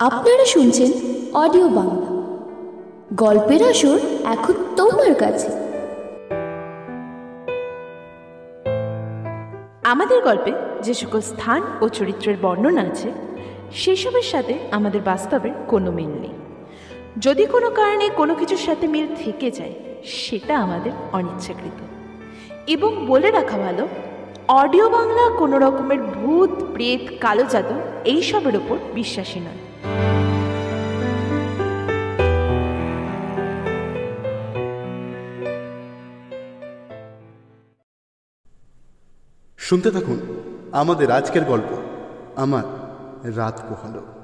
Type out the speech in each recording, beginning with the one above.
আপনারা শুনছেন অডিও বাংলা। গল্পের আসর এখন তোমার কাছে। আমাদের গল্পে যে সকল স্থান ও চরিত্রের বর্ণনা আছে, সেসবের সাথে আমাদের বাস্তবের কোনো মিল নেই। যদি কোনো কারণে কোনো কিছুর সাথে মিল থেকে যায়, সেটা আমাদের অনিচ্ছাকৃত। এবং বলে রাখা ভালো, অডিও বাংলা কোনো রকমের ভূত, প্রেত, কালো জাদু, এইসবের ওপর বিশ্বাসী নয়। শুনতে থাকুন আমাদের আজকের গল্প আমার রাত পোহালো।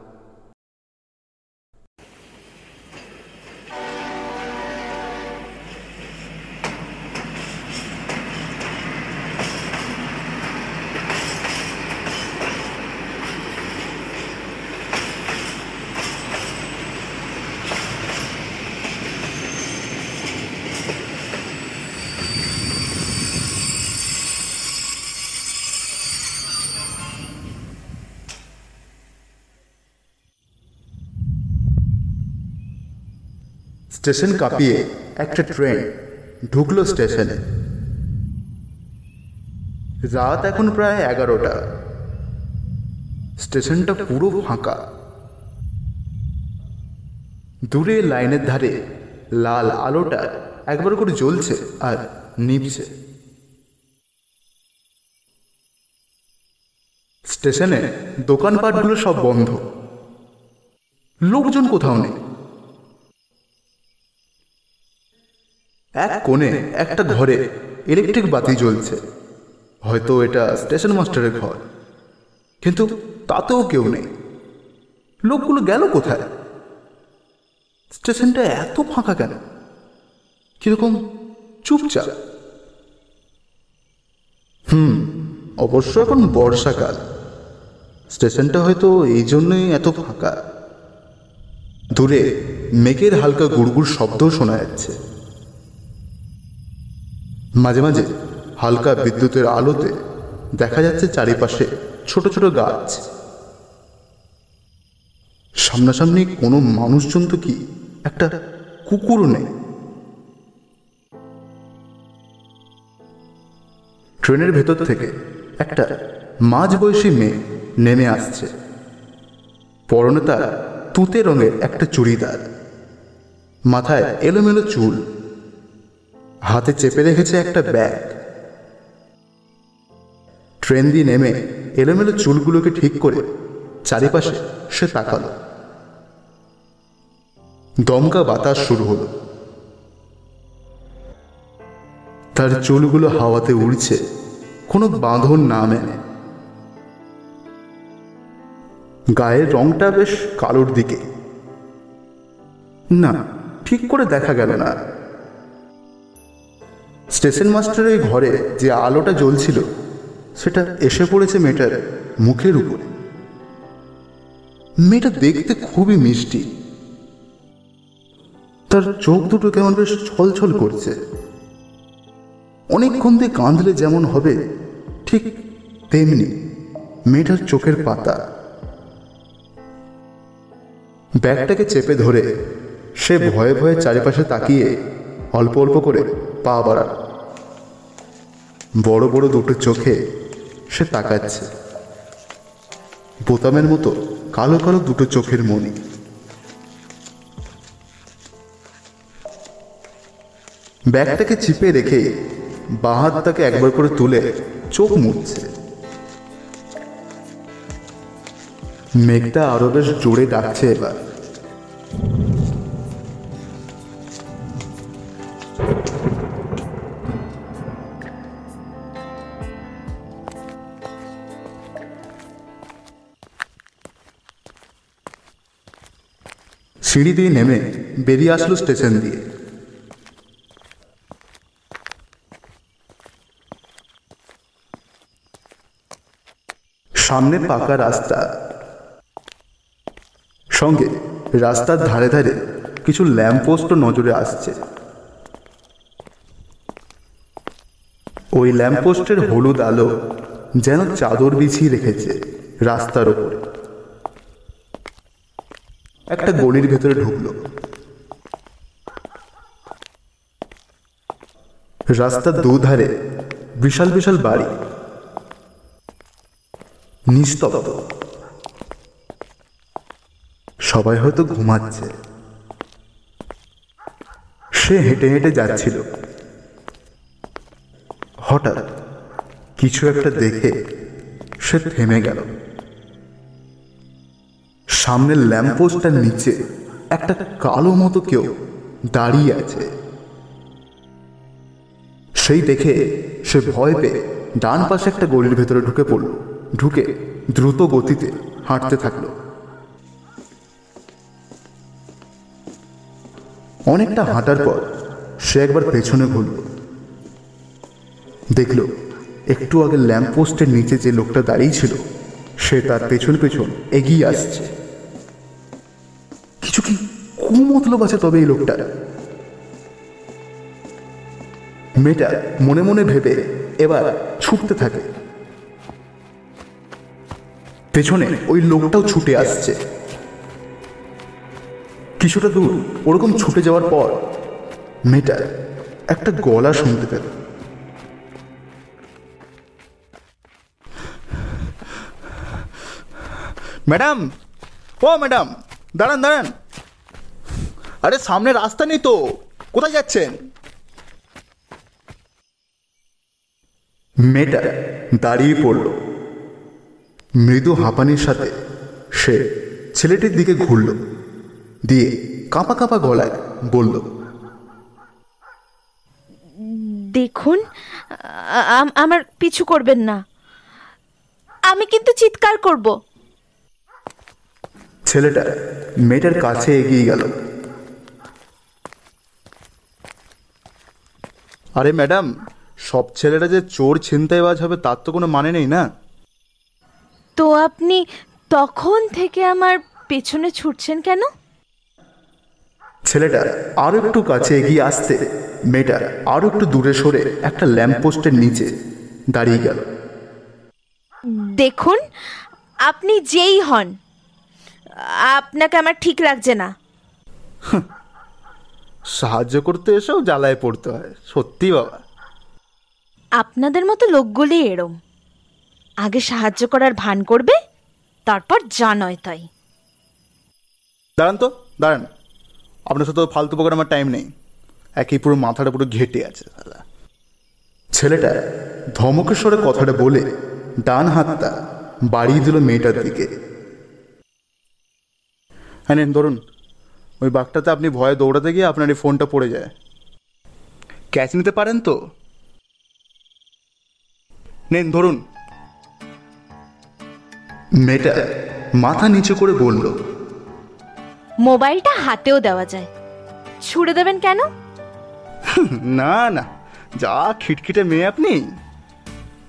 স্টেশন কাঁপিয়ে একটা ট্রেন ঢুকলো স্টেশনে। রাত এখন প্রায় এগারোটা। স্টেশনটা পুরো ফাঁকা। দূরে লাইনের ধারে লাল আলোটা একবার করে জ্বলছে আর নিভছে। স্টেশনে দোকানপাটগুলো সব বন্ধ। লোকজন কোথাও নেই। এক কোণে, একটা ঘরে ইলেকট্রিক বাতি জ্বলছে। হয়তো এটা স্টেশন মাস্টারের ঘর। কিন্তু তাতেও কেউ নেই। লোকগুলো গেল কোথায়? স্টেশনটা এত ফাঁকা কেন? কীরকম চুপচাপ। হুম, অবশ্য এখন বর্ষাকাল। স্টেশনটা হয়তো এই জন্যই এত ফাঁকা। দূরে মেঘের হালকা গুড়গুড় শব্দও শোনা যাচ্ছে। মাঝে মাঝে হালকা বিদ্যুতের আলোতে দেখা যাচ্ছে চারিপাশে ছোট ছোট গাছ। সামনাসামনি কোনো মানুষজন তো কি একটা কুকুর নেই? ট্রেনের ভেতর থেকে একটা মাঝবয়সী মেয়ে নেমে আসছে। পরনে তার তুতে রঙের একটা চুড়িদার। মাথায় এলোমেলো চুল হাতে চেপে রেখেছে একটা ব্যাগ। ট্রেন দিয়ে নেমে এলোমেলো চুলগুলোকে ঠিক করে চারিপাশে সে তাকালো। দমকা বাতাস শুরু হলো। তার চুলগুলো হাওয়াতে উড়ছে, কোনো বাঁধন না মেনে। গায়ের রংটা বেশ কালোর দিকে। না, ঠিক করে দেখা গেল না। স্টেশন মাস্টারের ঘরে যে আলোটা জ্বলছিল, সেটা এসে পড়েছে মেয়েটার মুখের উপরে। মেয়েটা দেখতে খুবই মিষ্টি। তার চোখ দুটো কেমন বেশ ছলছল করছে। অনেকক্ষণ দিয়ে কাঁদলে যেমন হবে, ঠিক তেমনি মেয়েটার চোখের পাতা। ব্যাগটাকে চেপে ধরে সে ভয়ে ভয়ে চারিপাশে তাকিয়ে অল্প অল্প করে পা বাড়াল। বড় বড় দুটো চোখে সে তাকাচ্ছে। বোতামের মতো কালো কালো দুটো চোখের মনি ব্যাগটাকে চিপে রেখে বাঁ হাতটাকে একবার করে তুলে চোখ মুড়ছে মেঘটা আরও বেশ জোরে ডাকছে এবার। সিঁড়ি দিয়ে নেমে বেরিয়ে আসলো স্টেশন দিয়ে। সামনে পাকা রাস্তা। সঙ্গে রাস্তার ধারে ধারে কিছু ল্যাম্পপোস্টও নজরে আসছে। ওই ল্যাম্পপোস্টের হলুদ আলো যেন চাদর বিছিয়ে রেখেছে রাস্তার ওপরে। একটা গলির ভেতরে ঢুকলো। রাস্তার দুধারে বিশাল বিশাল বাড়ি। নিস্তব্ধ। সবাই হয়তো ঘুমাচ্ছে। সে হেঁটে হেঁটে যাচ্ছিল। হঠাৎ কিছু একটা দেখে সে থেমে গেল। সামনের ল্যাম্পপোস্টটার নিচে একটা কালো মতো কেউ দাঁড়িয়ে আছে। সেই দেখে সে ভয় পেয়ে ডান পাশে একটা গলির ভেতরে ঢুকে পড়ল। ঢুকে দ্রুত গতিতে হাঁটতে থাকল। অনেকটা হাঁটার পর সে একবার পেছনে ঘুরল। দেখল, একটু আগে ল্যাম্পপোস্টের নিচে যে লোকটা দাঁড়িয়ে ছিল, সে তার পেছন পেছন এগিয়ে আসছে। কিছু কি কুমতলব আছে তবে এই লোকটা মেয়েটা মনে মনে ভেবে এবার ছুটতে থাকে। পেছনে ওই লোকটাও ছুটে আসছে। কিছুটা দূর ওরকম ছুটে যাওয়ার পর মেয়েটা একটা গলা শুনতে পেল। ম্যাডাম! ও ম্যাডাম! দাঁড়ান দাঁড়ান! আরে সামনে রাস্তা নেই তো। কোথায় যাচ্ছেন? মেয়েটা দাঁড়িয়ে পড়ল। মৃদু হাঁপানির সাথে সে ছেলেটির দিকে ঘুরল দিয়ে কাঁপা কাঁপা গলায় বলল দেখুন আম- আমার পিছু করবেন না। আমি কিন্তু চিৎকার করব। ছেলেটা মেয়েটার কাছে এগিয়ে গেল। আরে ম্যাডাম সব ছেলেরা যে চোর ছিনতাইবাজ হবে তার তো কোনো মানে নেই না? তো আপনি তখন থেকে আমার পেছনে ছুটছেন কেন? ছেলেটা আরও একটু কাছে এগিয়ে আসতে মেয়েটা আরও একটু দূরে সরে একটা ল্যাম্পপোস্টের নিচে দাঁড়িয়ে গেল। দেখুন আপনি যেই হন আপনাকে আমার ঠিক লাগছে না। সাহায্য করতে এসেও জ্বালায় পড়তে হয়। সত্যি বাবা। আপনাদের মতো লোকগুলি এরম। আগে সাহায্য করার ভান করবে তারপর যা নয় তাই। দাঁড়ান তো দাঁড়ান। আপনার সাথে ফালতু পোকার আমার টাইম নেই। একই পুরো মাথাটা পুরো ঘেটে আছে দাদা। ছেলেটা ধমকেশ্বরে কথাটা বলে ডান হাতটা বাড়িয়ে দিল মেয়েটার দিকে। হ্যাঁ ধরুন। ওই বাঘটাতে আপনি ভয়ে দৌড়াতে গিয়ে আপনার এই ফোনটা পড়ে যায়। ক্যাচ নিতে পারেন তো? নেন ধরুন। মেয়েটা মাথা নিচু করে বলল মোবাইলটা হাতেও দেওয়া যায়। ছুড়ে দেবেন কেন? না না যা খিটখিটে মেয়ে আপনি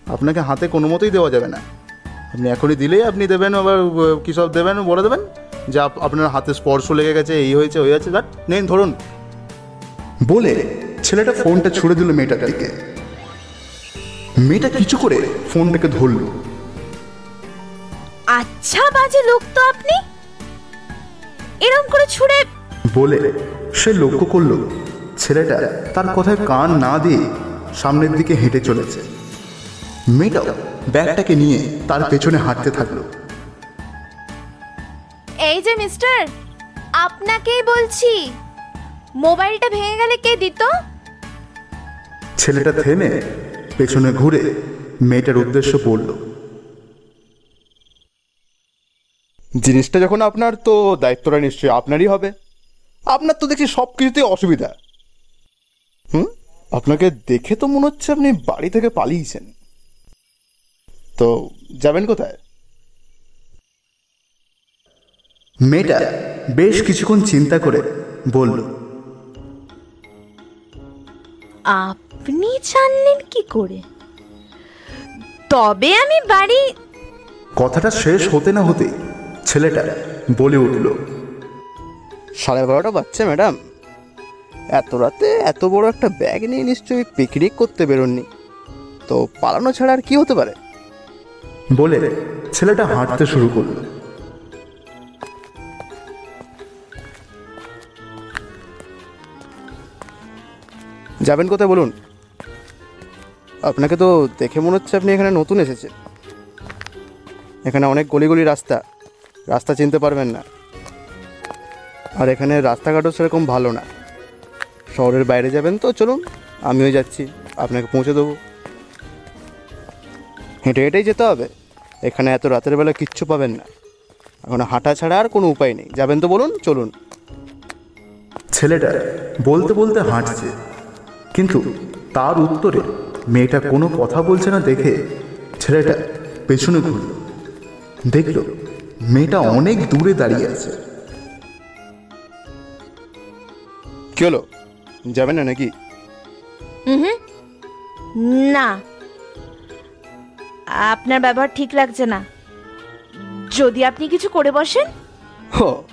আপনাকে হাতে কোনো মতেই দেওয়া যাবে না। আপনি এখনই দিলেই আপনি দেবেন আবার কী সব দেবেন বলে দেবেন? যে আপনার হাতে স্পর্শ লেগে গেছে এই হয়েছে ওই আছে যাক নেন ধরুন। বলে ছেলেটা ফোনটা ছুড়ে দিল মেয়েটার দিকে। মেয়েটা কিছু করে ফোনটাকে ধরল। আচ্ছা বাজে লোক তো আপনি। এরম করে ছুড়ে বলে সে লক্ষ্য করল ছেলেটা তার কথায় কান না দিয়ে সামনের দিকে হেঁটে চলেছে। মেয়েটাও ব্যাগটাকে নিয়ে তার পেছনে হাঁটতে থাকল। এই যে মিস্টার আপনাকেই বলছি মোবাইলটা ভেঙে গেলে কে দিত? ছেলেটা থেমে পেছনে ঘুরে মেয়েটার উদ্দেশ্য পড়ল। জিনিসটা যখন আপনার তো দায়িত্বটা নিশ্চয়ই আপনারই হবে। আপনার তো দেখছি সব কিছুতেই অসুবিধা। হুম? আপনাকে দেখে তো মনে হচ্ছে আপনি বাড়ি থেকে পালিয়েছেন। তো যাবেন কোথায়? মেয়েটা বেশ কিছুক্ষণ চিন্তা করে বলল আপনি জানলেন কি করে? তবে আমি বাড়ি কথাটা শেষ হতে না হতেই ছেলেটা বলে উঠল সাড়ে বারোটা বাচ্চা ম্যাডাম। এত রাতে এত বড় একটা ব্যাগ নিয়ে নিশ্চয়ই পিকনিক করতে বেরোননি। তো পালানো ছাড়া আর কি হতে পারে? বলে ছেলেটা হাঁটতে শুরু করল। যাবেন কোথায় বলুন? আপনাকে তো দেখে মনে হচ্ছে আপনি এখানে নতুন এসেছেন। এখানে অনেক গলি গলি রাস্তা। রাস্তা চিনতে পারবেন না। আর এখানে রাস্তাঘাটও সেরকম ভালো না। শহরের বাইরে যাবেন তো চলুন, আমিও যাচ্ছি, আপনাকে পৌঁছে দেবো। হেঁটে হেঁটেই যেতে হবে। এখানে এত রাতের বেলা কিচ্ছু পাবেন না। এখন হাঁটা ছাড়া আর কোনো উপায় নেই। যাবেন তো বলুন, চলুন। ছেলেটা বলতে বলতে হাঁটছে। কিন্তু তার উত্তরে মেয়েটা কোনো কথা বলছে না দেখে ছেলেটা পেছনে ঘুরল। দেখল মেয়েটা অনেক দূরে দাঁড়িয়ে আছে। কী হলো? যাবেন না নাকি? না। আপনার ব্যবহার ঠিক লাগছে না। যদি আপনি কিছু করে বসেন। ও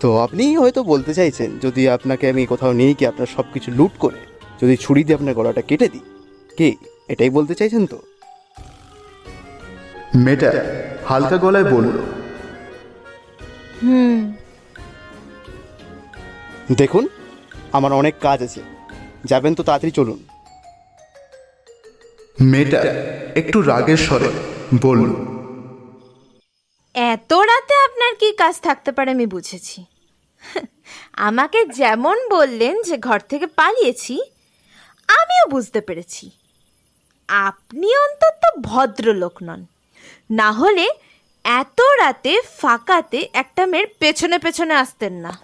তো আপনি হয়তো বলতে চাইছেন যদি আপনাকে আমি কোথাও নিয়ে কি আপনার সব কিছু লুট করে যদি ছুরি দিয়ে আপনার গলাটা কেটে দিই। কে? এটাই বলতে চাইছেন তো? মেয়েটা হালকা গলায় বলল হুম। দেখুন আমার অনেক কাজ আছে। যাবেন তো তাড়াতাড়ি চলুন। মেয়েটা একটু রাগের স্বরে বলল এত রাতে আপনার কি কাজ থাকতে পারে আমি বুঝেছি। আমাকে যেমন বললেন যে ঘর থেকে পালিয়েছি আমিও বুঝতে পেরেছি। আপনি অন্তত ভদ্রলোক নন। না হলে এত রাতে ফাঁকাতে একটা মেয়ের পেছনে পেছনে আসতেন না।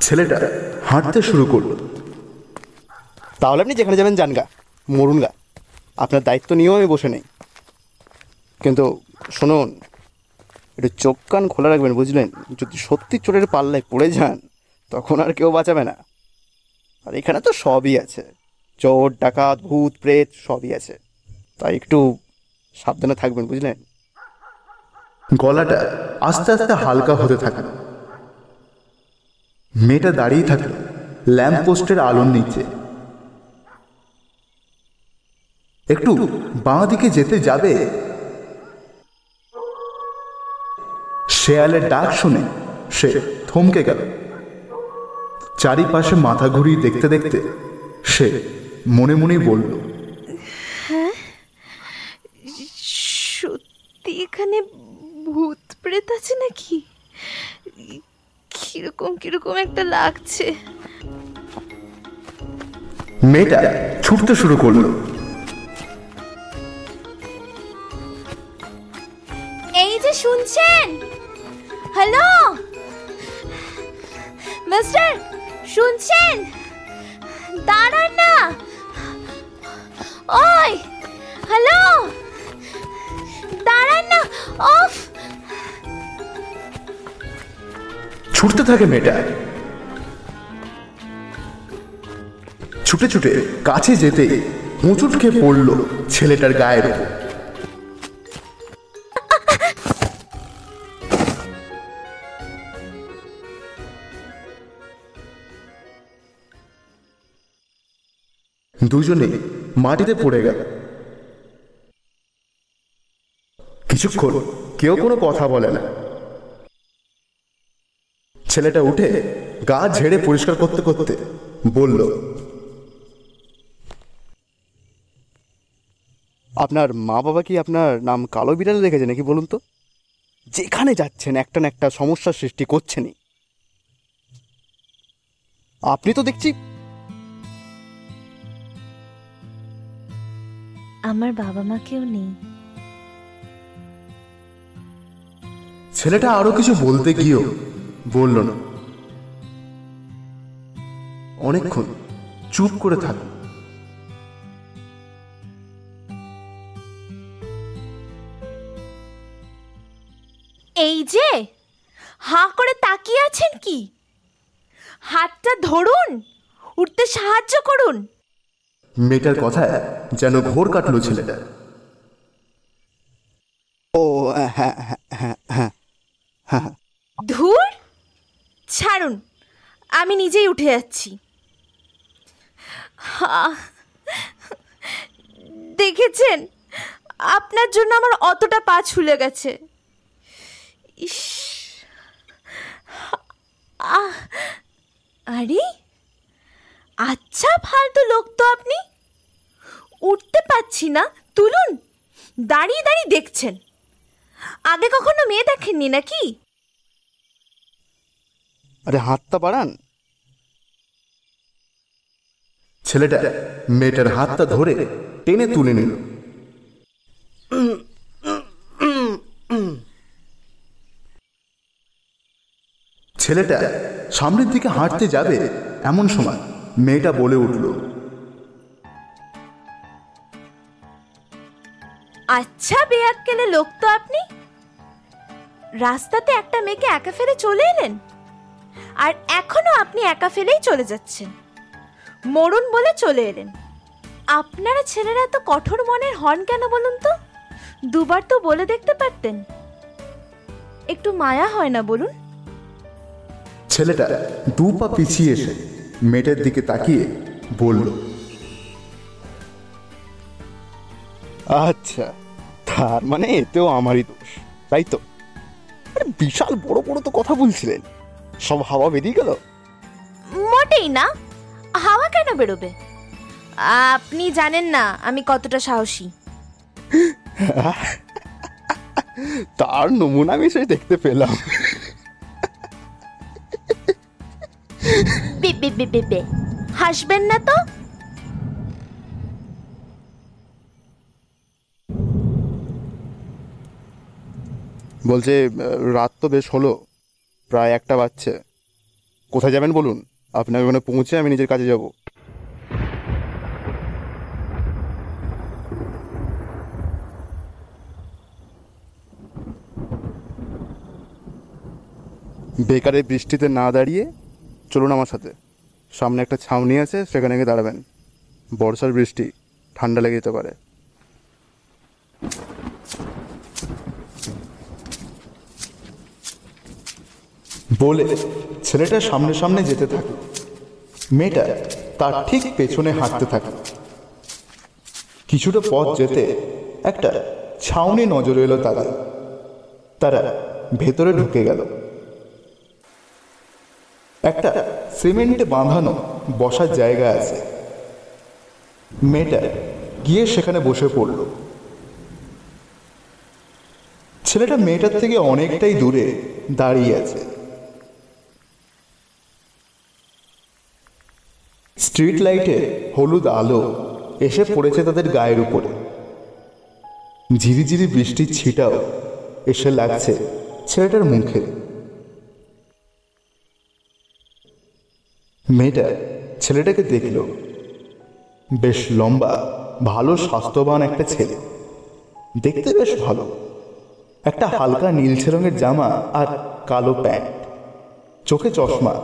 ছেলেটা হাঁটতে শুরু করল। তাহলে আপনি যেখানে যাবেন যান মরুনগা। আপনার দায়িত্ব নিয়েও আমি বসে নেই। কিন্তু শুনুন, একটু চোখ কান খোলা রাখবেন, বুঝলেন? যদি সত্যি চোরের পাল্লায় পড়ে যান, তখন আর কেউ বাঁচাবে না। আর এখানে তো সবই আছে। চোর, ডাকাত, ভূত, প্রেত, সবই আছে। তাই একটু সাবধানে থাকবেন, বুঝলেন? গলাটা আস্তে আস্তে হালকা হতে থাকল। মেয়েটা দাঁড়িয়ে থাকল, ল্যাম্প পোস্টের আলোর নিচে। একটু বাঁ দিকে যেতে যাবে? শেয়ালের ডাক শুনে সে থমকে গেল। চারিপাশে মাথা ঘুরিয়ে দেখতে দেখতে সে মনে মনেই বলল সত্যি এখানে ভূত প্রেত আছে নাকি? কীরকম কীরকম একটা লাগছে। মেয়েটা ছুটতে শুরু করল। এই যে শুনছেন? হ্যালো? মিস্টার শুনছেন? দাঁড়ান না। ওই, হ্যালো? দাঁড়ান না অফ ছুটতে থাকে মেয়েটা। ছুটে ছুটে কাছে যেতে খেয়ে পড়ল ছেলেটার গায়ের উপর। দুজনে মাটিতে পড়ে গেল। কিছুক্ষণ কেউ কোনো কথা বলে না। ছেলেটা উঠে গা ঝেড়ে পরিষ্কার করতে করতে বলল, আপনার মা বাবা কি আপনার নাম কালো বিড়াল রেখেছে নাকি বলুন তো? যেখানে যাচ্ছেন, একটা না একটা সমস্যার সৃষ্টি করছেনই। আপনি তো দেখছি আমার বাবা মা কেউ নেই। ছেলেটা আরও কিছু বলতে গিয়েও বলল না। অনেকক্ষণ চুপ করে থাকল এই যে হাঁ করে তাকিয়ে আছেন কি? হাতটা ধরুন উঠতে সাহায্য করুন। মেয়েটার কথায় যেন ঘোর কাটলো ছেলেটা। ও হ্যাঁ হ্যাঁ হ্যাঁ হ্যাঁ ধুর! ছাড়ুন আমি নিজেই উঠে যাচ্ছি। দেখেছেন? আপনার জন্য আমার অতটা পা ছুলে গেছে। ইস আহ, আরে আচ্ছা ফালতু লোক তো আপনি। উঠতে পাচ্ছি না। তুলুন, দাঁড়িয়ে দাঁড়িয়ে দেখছেন। আগে কখনো মেয়ে দেখেননি নাকি? আরে হাতটা বাড়ান। ছেলেটা মেয়েটার হাতটা ধরে টেনে তুলে নিল। ছেলেটা সামনের দিকে হাঁটতে যাবে এমন সময়। মেয়েটা বলে উঠল আচ্ছা বেয়াক্কেলে লোক তো আপনি। রাস্তাতে একটা মেয়েকে একা ফেলে চলে এলেন? আর এখনও আপনি একা ফেলেই চলে যাচ্ছেন। মরুন বলে চলে এলেন। আপনারা ছেলেরা এত কঠোর মনের হন কেন বলুন তো? দুবার তো বলে দেখতে পারতেন। একটু মায়া হয় না বলুন? ছেলেটা দু পা পিছিয়ে এসে মেয়েটার দিকে তাকিয়ে বলল আচ্ছা তার মানে এতেও আমারই দোষ তাই তো? বিশাল বড় বড় তো কথা বলছিলেন সব হাওয়া বেরিয়ে গেল? মোটেই না হাওয়া কেন বেরোবে? আপনি জানেন না আমি কতটা সাহসী। তার নমুনা আমি সে দেখতে পেলাম। হাসবেন না তো? বলছে রাত তো বেশ হলো, প্রায় একটা বাজছে। কোথায় যাবেন বলুন? আপনাকে ওখানে পৌঁছে আমি নিজের কাজে যাব। বেকারে বৃষ্টিতে না দাঁড়িয়ে চলুন আমার সাথে। সামনে একটা ছাউনি আছে, সেখানে গিয়ে দাঁড়াবেন। বর্ষার বৃষ্টি, ঠান্ডা লেগে যেতে পারে বলে ছেলেটা সামনে সামনে যেতে থাকে। মেয়েটা তার ঠিক পেছনে হাঁটতে থাকে। কিছুটা পথ যেতে একটা ছাউনি নজরে এলো তাদের। তারা ভেতরে ঢুকে গেল। একটা সিমেন্টে বাঁধানো বসার জায়গা আছে। মেয়েটা গিয়ে সেখানে বসে পড়ল। ছেলেটা মেয়েটার থেকে অনেকটাই দূরে দাঁড়িয়ে আছে। স্ট্রিট লাইটে হলুদ আলো এসে পড়েছে তাদের গায়ের উপরে। ঝিরিঝিরি বৃষ্টির ছিটাও এসে লাগছে ছেলেটার মুখে। মেয়েটা ছেলেটাকে দেখল। বেশ লম্বা, ভালো, স্বাস্থ্যবান একটা ছেলে। দেখতে বেশ ভালো। একটা হালকা নীলছে রঙের জামা আর কালো প্যান্ট। চোখে চশমা।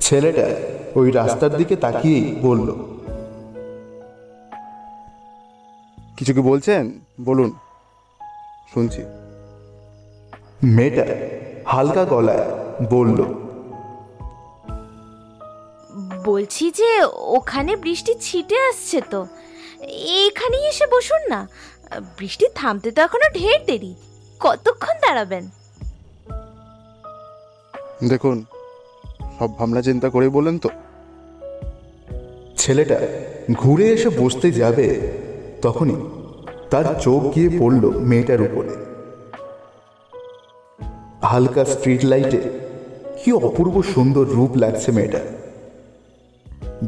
ছেলেটা ওই রাস্তার দিকে তাকিয়েই বলল, কিছু কি বলছেন? বলুন। শুনছি। মেয়েটা হালকা গলায় বলল বলছি যে ওখানে বৃষ্টি ছিটে আসছে তো। এখানেই এসে বসুন না। বৃষ্টি থামতে তো এখনও ঢের দেরি। কতক্ষণ দাঁড়াবেন? দেখুন সব ভাবনা চিন্তা করে বলেন তো। ছেলেটা ঘুরে এসে বসতে যাবে তখনই তার চোখ গিয়ে পড়ল মেয়েটার উপরে। হালকা স্ট্রিট লাইটে কি অপূর্ব সুন্দর রূপ লাগছে মেয়েটা।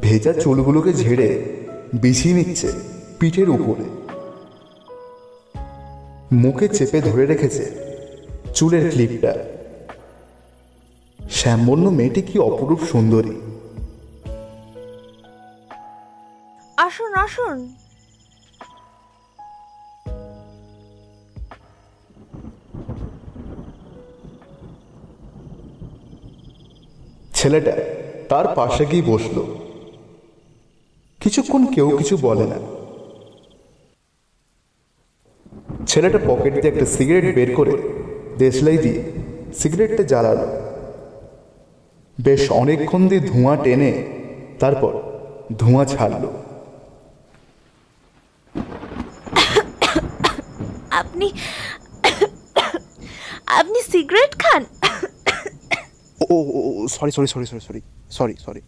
ভেজা চুলগুলোকে ঝেড়ে বিছিয়ে নিচ্ছে পিঠের উপরে। মুখে চেপে ধরে রেখেছে চুলের ক্লিপটা শ্যামবর্ণ মেয়েটি কি অপরূপ সুন্দরী। আসুন আসুন। ছেলেটা তার পাশে গিয়ে বসল। কিছুক্ষণ কেউ কিছু বলে না। ছেলেটা পকেট দিয়ে একটা সিগারেট বের করে দেশলাই দিয়ে সিগারেটটা জ্বালালো। বেশ অনেকক্ষণ দিয়ে ধোঁয়া টেনে তারপর ধোঁয়া ছাড়লো। আপনি আপনি সিগারেট খান? ও ও sorry sorry sorry sorry sorry sorry sorry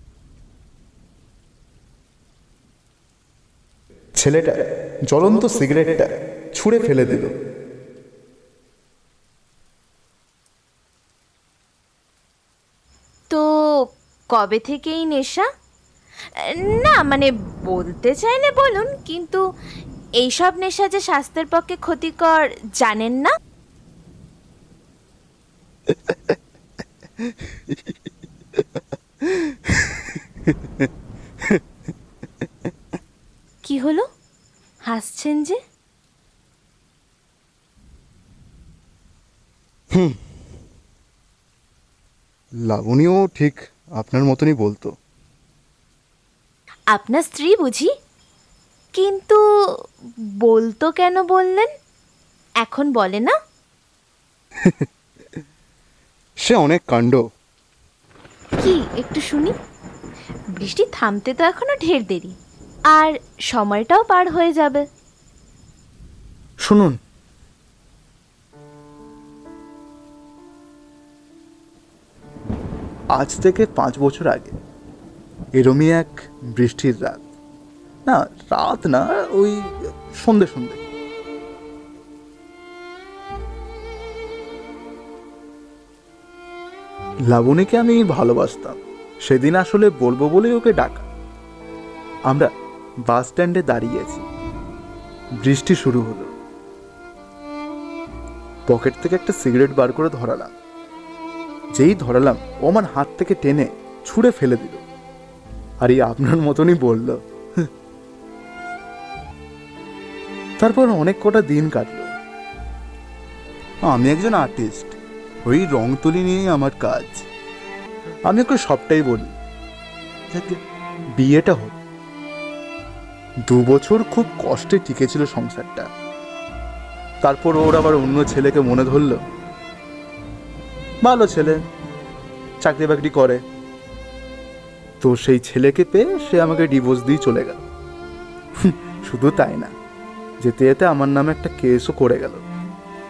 ছেলেটা জ্বলন্ত সিগারেটটা ছুঁড়ে ফেলে দিল। তো কবে থেকে এই নেশা? না মানে বলতে চাইলে বলুন কিন্তু এইসব নেশা যে স্বাস্থ্যের পক্ষে ক্ষতিকর জানেন না? কি হলো? হাসছেন যে? লাবণীও ঠিক আপনার মতনই বলতো। আপনার স্ত্রী বুঝি? কিন্তু বলতো কেন বললেন? এখন বলে না? সে অনেক কাণ্ড। কি একটু শুনি? বৃষ্টি থামতে তো এখনও ঢের দেরি আর সময়টাও পার হয়ে যাবে। শুনুন। আজ থেকে পাঁচ বছর আগে এরমই এক বৃষ্টির রাত। না রাত না ওই সন্ধে সন্ধে। লাবণীকে আমি ভালোবাসতাম। সেদিন আসলে বলব বলেই ওকে ডাকা। আমরা বাস স্ট্যান্ডে দাঁড়িয়েছি। বৃষ্টি শুরু হলো। পকেট থেকে একটা সিগারেট বার করে ধরালাম। যেই ধরালাম ও আমার হাত থেকে টেনে ছুঁড়ে ফেলে দিল। আর এই আপনার মতনই বলল। তারপর অনেক কটা দিন কাটলো। আমি একজন আর্টিস্ট। ওই রং তুলি নিয়েই আমার কাজ। আমি ওকে সবটাই বলি। বিয়েটা হোক। দু বছর খুব কষ্টে টিকেছিল সংসারটা। তারপর ওর আবার অন্য ছেলেকে মনে ধরলো। ভালো ছেলে চাকরি বাকরি করে। তো সেই ছেলেকে পেয়ে সে আমাকে ডিভোর্স দিয়ে চলে গেল। শুধু তাই না, যেতে যেতে আমার নামে একটা কেসও করে গেল।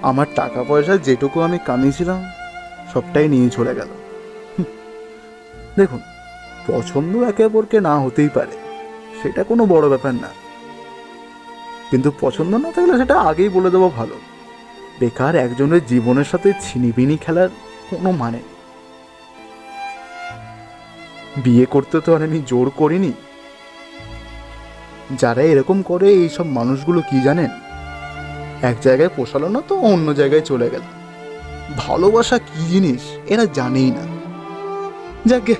আমার টাকা পয়সা যেটুকু আমি কামিয়েছিলাম, সবটাই নিয়ে চলে গেল। দেখুন, পছন্দ একে অপরকে না হতেই পারে, সেটা কোনো বড় ব্যাপার না। কিন্তু পছন্দ না থাকলে সেটা আগেই বলে দেওয়া ভালো। বেকার একজনের জীবনের সাথে ছিনিবিনি খেলার কোনো মানে। বিয়ে করতে তো আর আমি জোর করিনি। যারা এরকম করে এইসব মানুষগুলো কি জানেন? এক জায়গায় পোষালো না তো অন্য জায়গায় চলে গেল। ভালোবাসা কি জিনিস এরা জানেই না। যাকে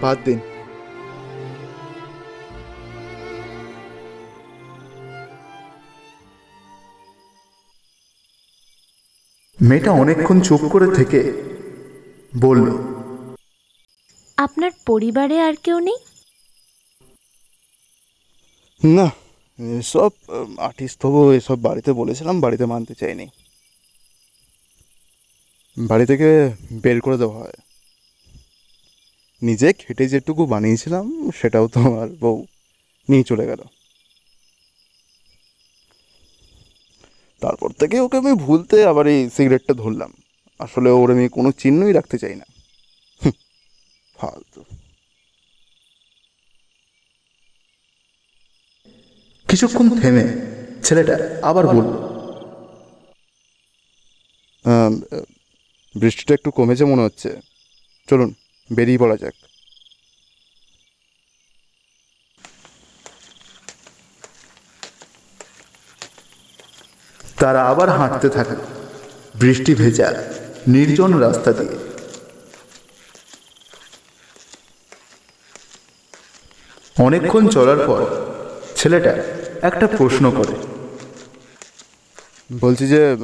বাদ দিন। মেয়েটা অনেকক্ষণ চুপ করে থেকে বলল আপনার পরিবারে আর কেউ নেই? না। এসব আর্টিস্ট হব এসব বাড়িতে বলেছিলাম, বাড়িতে মানতে চাইনি। বাড়ি থেকে বের করে দেওয়া হয়। নিজে খেটে যেটুকু বানিয়েছিলাম, সেটাও তো আমার বউ নিয়ে চলে গেল। তারপর থেকে ওকে আমি ভুলতে আবার এই সিগারেটটা ধরলাম। আসলে ওর আমি কোনো চিহ্নই রাখতে চাই না। ফালতু। কিছুক্ষণ থেমে ছেলেটা আবার বলল বৃষ্টিটা একটু কমেছে মনে হচ্ছে। চলুন বেরিয়ে পড়া যাক। তারা আবার হাঁটতে থাকে বৃষ্টি ভেজা নির্জন রাস্তা দিয়ে। অনেকক্ষণ চলার পর ছেলেটা একটা প্রশ্ন করে। বলছি যে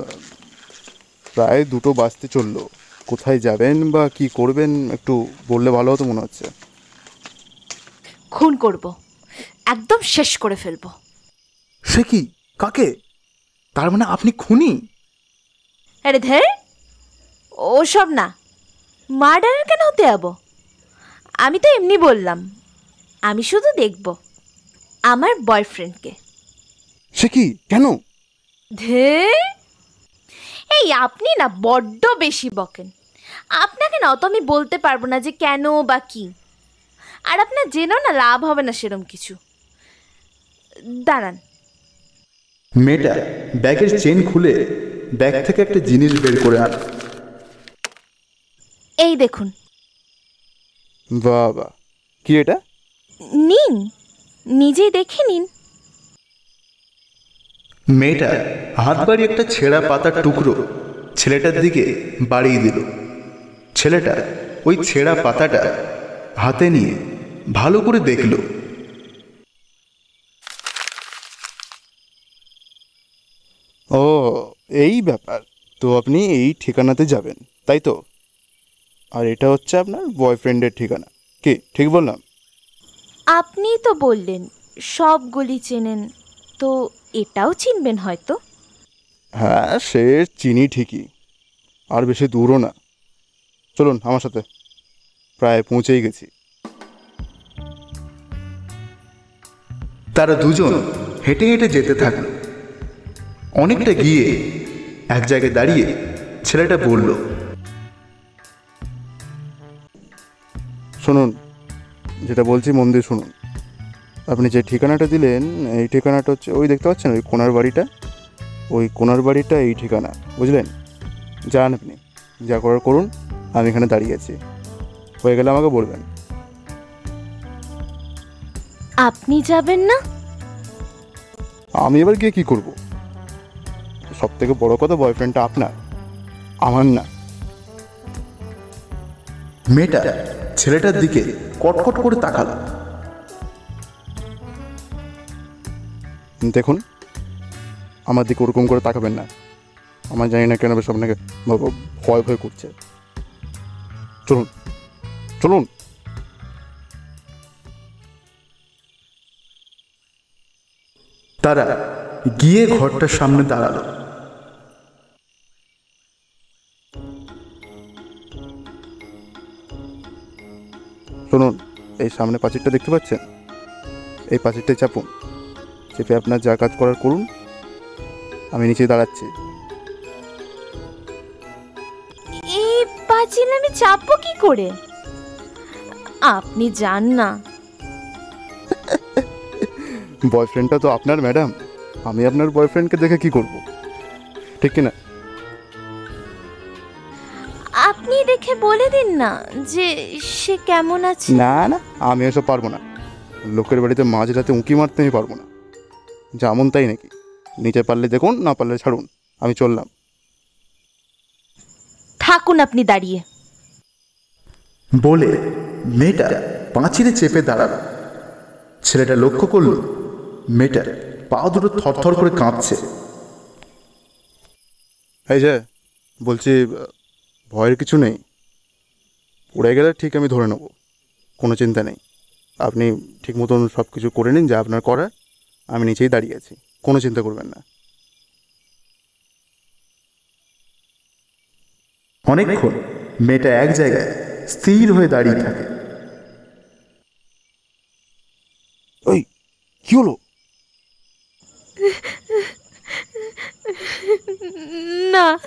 প্রায় দুটো বাজতে চলল। কোথায় যাবেন বা কি করবেন একটু বললে ভালো হতো মনে হচ্ছে। খুন করব। একদম শেষ করে ফেলব। সে কি? কাকে? তার মানে আপনি খুনি? আরে ধের! ওসব না। মার্ডারের কেন হতে যাব? আমি তো এমনি বললাম। আমি শুধু দেখব। আমার বয়ফ্রেন্ডকে সে কি? কেন? ধের এই আপনি না বড্ড বেশি বকেন। আপনাকে না অত আমি বলতে পারব না যে কেন বা কি। আর আপনার জেনেও না লাভ হবে না সেরম কিছু। দাঁড়ান। মেয়েটা ব্যাগের চেন খুলে ব্যাগ থেকে একটা জিনিস বের করে আন। এই দেখুন। বাবা। কি এটা? নিন। নিজেই দেখে নিন। মেয়েটা হাত বাড়ি একটা ছেঁড়া পাতার টুকরো ছেলেটার দিকে বাড়িয়ে দিল। ছেলেটা ওই ছেঁড়া পাতাটা হাতে নিয়ে ভালো করে দেখল। ও এই ব্যাপার। তো আপনি এই ঠিকানাতে যাবেন তাই তো? আর এটা হচ্ছে আপনার বয়ফ্রেন্ডের ঠিকানা। কি ঠিক বললাম? আপনি তো বললেন সবগুলি চেনেন তো এটাও চিনবেন হয়তো? হ্যাঁ সে চিনি ঠিকই আর বেশি দূরও না। চলুন আমার সাথে। প্রায় পৌঁছেই গেছি। তারা দুজন হেঁটে হেঁটে যেতে থাকল। অনেকটা গিয়ে এক জায়গায় দাঁড়িয়ে ছেলেটা বলল শুনুন যেটা বলছি মন দিয়ে শুনুন। আপনি যে ঠিকানাটা দিলেন এই ঠিকানাটা হচ্ছে ওই দেখতে পাচ্ছেন ওই কোনার বাড়িটা? ওই কোনার বাড়িটা এই ঠিকানা বুঝলেন? যান আপনি যা করার করুন আমি এখানে দাঁড়িয়ে আছি। হয়ে গেলে আমাকে বলবেন। আপনি যাবেন না? আমি এবার গিয়ে কী করব? সব থেকে বড় কথা বয়ফ্রেন্ডটা আপনার আমার না। মেয়েটা ছেলেটার দিকে কটকট করে তাকালো। দেখুন আমার দিকে ওরকম করে তাকাবেন না। আমার জানি না কেন বেশ আপনাকে ভয় ভয় করছে। চলুন চলুন। তারা গিয়ে ঘরটার সামনে দাঁড়াল। শুনুন এই সামনে পাঁচিরটা দেখতে পাচ্ছেন? এই পাঁচিরটায় চাপুন। চেপে আপনার যা কাজ করার করুন। আমি নিচে দাঁড়াচ্ছি। এই পাঁচিল আমি চাপবো কি করে? আপনি যান না। বয়ফ্রেন্ডটা তো আপনার ম্যাডাম। আমি আপনার বয়ফ্রেন্ডকে দেখে কি করব? ঠিক কি না যে সে কেমন আছে? না না আমি এসব পারব না। লোকের বাড়িতে মাঝ রাতে উঁকি মারতে আমি পারব না। যেমন তাই নাকি? নিচে পারলে দেখুন না পারলে ছাড়ুন। আমি চললাম। থাকুন আপনি দাঁড়িয়ে। বলে মেয়েটা পাঁচিরে চেপে দাঁড়াল। ছেলেটা লক্ষ্য করল মেয়েটার পা দুটো থরথর করে কাঁপছে। এই যে বলছি ভয়ের কিছু নেই? উড়ে গেলে ঠিক আমি ধরে নেব কোনো চিন্তা নেই। আপনি ঠিক মতন সব কিছু করে নিন যা আপনার করার আমি নিচেই দাঁড়িয়ে আছি কোনো চিন্তা করবেন না। অনেকক্ষণ মেয়েটা এক জায়গায় স্থির হয়ে দাঁড়িয়ে থাকে। ওই কি হলো? না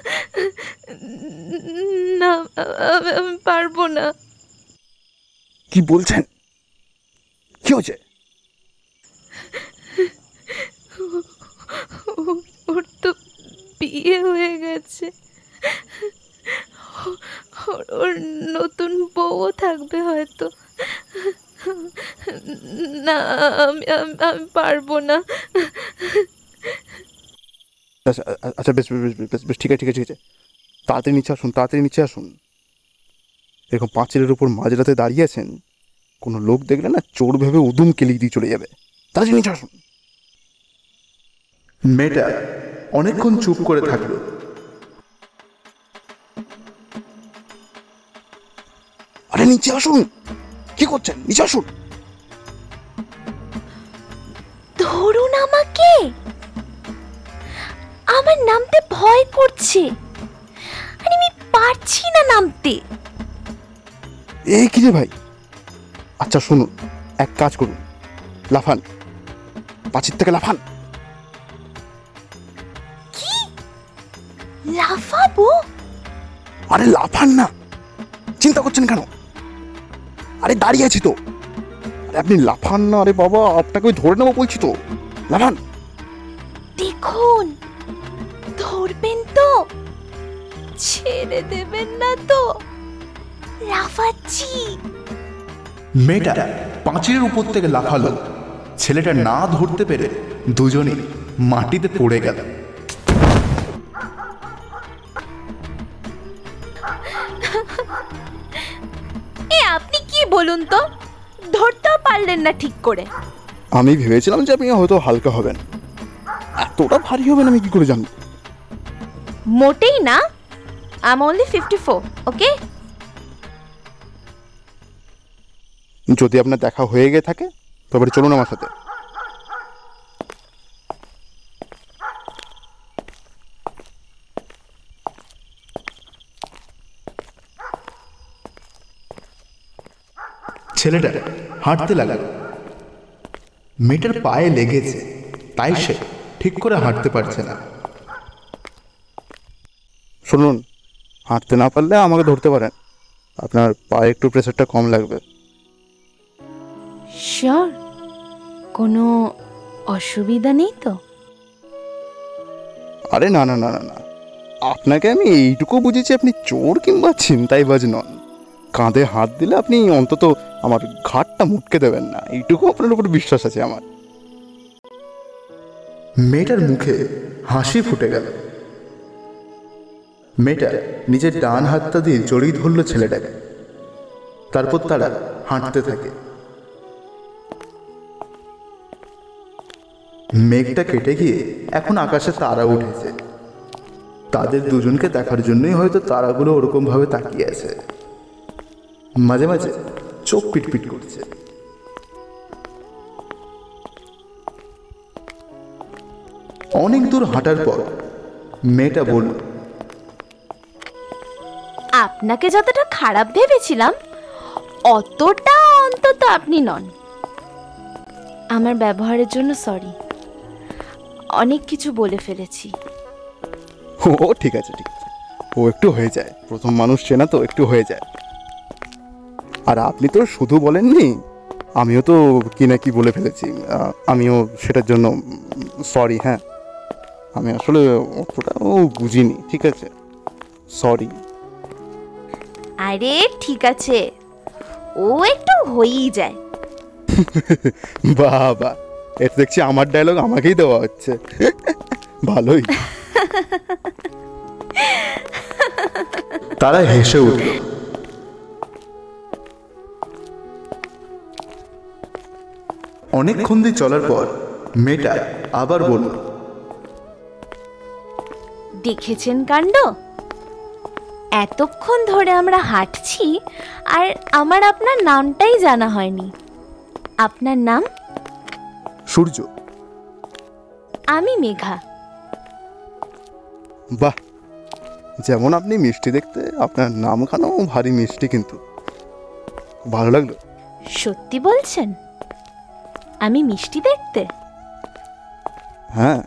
না আমি- পারব না। কি বলছেন? কি হয়েছে? ওর তো বিয়ে হয়ে গেছে। ওর নতুন বউও থাকবে হয়তো। না আমি- আমি পারব না। আচ্ছা আচ্ছা বেশ বেশ বেশ, বেশ বেশ ঠিক আছে ঠিক আছে ঠিক আছে। তাড়াতাড়ি নিচে আসুন তাড়াতাড়ি নিচে আসুন। এরকম পাঁচিলের উপর মাঝরাতে দাঁড়িয়ে আছেন কোনো লোক দেখলে না চোর ভেবে উদুম কেলি দিয়ে চলে যাবে। তাড়াতাড়ি নিচে আসুন। মেয়েটা অনেকক্ষণ চুপ করে থাকল। আরে নিচে আসুন। কি করছেন? নিচে আসুন। ধরুন আমাকে। আমার নামতে ভয় করছে। আরে আমি পারছি না নামতে। এই কি রে ভাই? আচ্ছা শুনুন এক কাজ করুন। লাফান। পাঁচির থেকে লাফান। কি? লাফাবো? আরে লাফান না। চিন্তা করছেন কেন? আরে দাঁড়িয়ে আছি তো। আরে আপনি লাফান না আরে বাবা আপনাকে ওই ধরে নেব বলছি তো। লাফান। দেখুন ধরবেন তো? ছেড়ে দেবেন না তো? লাফাচ্ছি। মেয়েটা পাঁচিলের উপর থেকে লাফালো। ছেলেটা না ধরতে পেরে দুজনেই মাটিতে পড়ে গেল। এ আপনি কি বলুন তো? ধরতেও পারলেন না ঠিক করে। আমি ভেবেছিলাম যে আপনি হয়তো হালকা হবেন। এতটা ভারী হবেন আমি কি করে জানব? মোটেই না। I'm only fifty four okay যদি আপনার দেখা হয়ে গিয়ে থাকে তবে চলুন আমার সাথে। ছেলেটা হাঁটতে লাগল। মেয়েটার পায়ে লেগেছে তাই সে ঠিক করে হাঁটতে পারছে না। শুনুন হাঁটতে না পারলে আমাকে ধরতে পারেন। আপনার পায়ে একটু প্রেশারটা কম লাগবে। শিওর কোনো অসুবিধা নেই তো? আরে না না না না না। আপনাকে আমি এইটুকু বুঝেছি আপনি চোর কিংবা ছিনতাইবাজ নন। কাঁধে হাত দিলে আপনি অন্তত আমার ঘাটটা মুটকে দেবেন না। এইটুকু আপনার উপর বিশ্বাস আছে আমার। মেয়েটার মুখে হাসি ফুটে গেল। মেয়েটা নিজের ডান হাতটা দিয়ে জড়িয়ে ধরলো ছেলেটাকে। তারপর তারা হাঁটতে থাকে। মেঘটা কেটে গিয়ে এখন আকাশে তারা উঠেছে। তাদের দুজনকে দেখার জন্যই হয়তো তারাগুলো ওরকম ভাবে তাকিয়ে আছে। মাঝে মাঝে চোখ পিটপিট করছে। অনেক দূর হাঁটার পর মেয়েটা বলল আপনাকে যতটা খারাপ ভেবেছিলাম, অতটা অন্তত আপনি নন। আমার ব্যবহারের জন্য সরি অনেক কিছু বলে ফেলেছি। ও ঠিক আছে ঠিক আছে। ও একটু হয়ে যায়। প্রথম মানুষ চেনা তো, একটু হয়ে যায়। আর আপনি তো শুধু বলেননি, আমিও তো কি না কি বলে ফেলেছি। আমিও সেটার জন্য সরি হ্যাঁ। আমি আসলে অতটাও বুঝিনি, ঠিক আছে। সরি আরে ঠিক আছে। ও একটু হয়েই যায়। বাবা এটা দেখছি আমার ডায়লগ আমাকেই দেওয়া হচ্ছে। ভালোই। তারা হেসে উঠল। অনেকক্ষণ দিয়ে চলার পর মেয়েটা আবার বলল দেখেছেন কাণ্ড? এতক্ষণ ধরে আমরা হাঁটছি আর আমার আপনার নামটাই জানা হয়নি। আপনার নাম? সূর্য। আমি মেঘা। বাহ যেমন আপনি মিষ্টি দেখতে আপনার নাম নামখানাও ভারী মিষ্টি কিন্তু। ভালো লাগল। সত্যি বলছেন? আমি মিষ্টি দেখতে? হ্যাঁ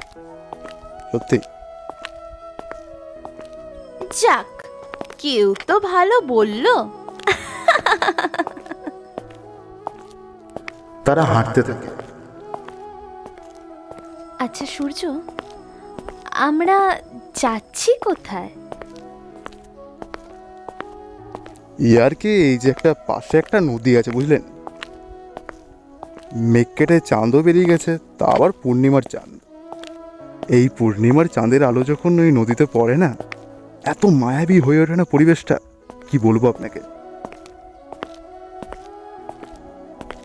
সত্যি। যাক কেউ তো ভালো বলল। তারা হাঁটতে থাকে। আচ্ছা সূর্য আমরা যাচ্ছি কোথায়? ইয়ার কি এই যে একটা পাশে একটা নদী আছে বুঝলেন? মেঘ কেটে চাঁদও বেরিয়ে গেছে তা আবার পূর্ণিমার চাঁদ। এই পূর্ণিমার চাঁদের আলো যখন ওই নদীতে পড়ে না এত মায়াবী হয়ে ওঠে না পরিবেশটা? কি বলব আপনাকে?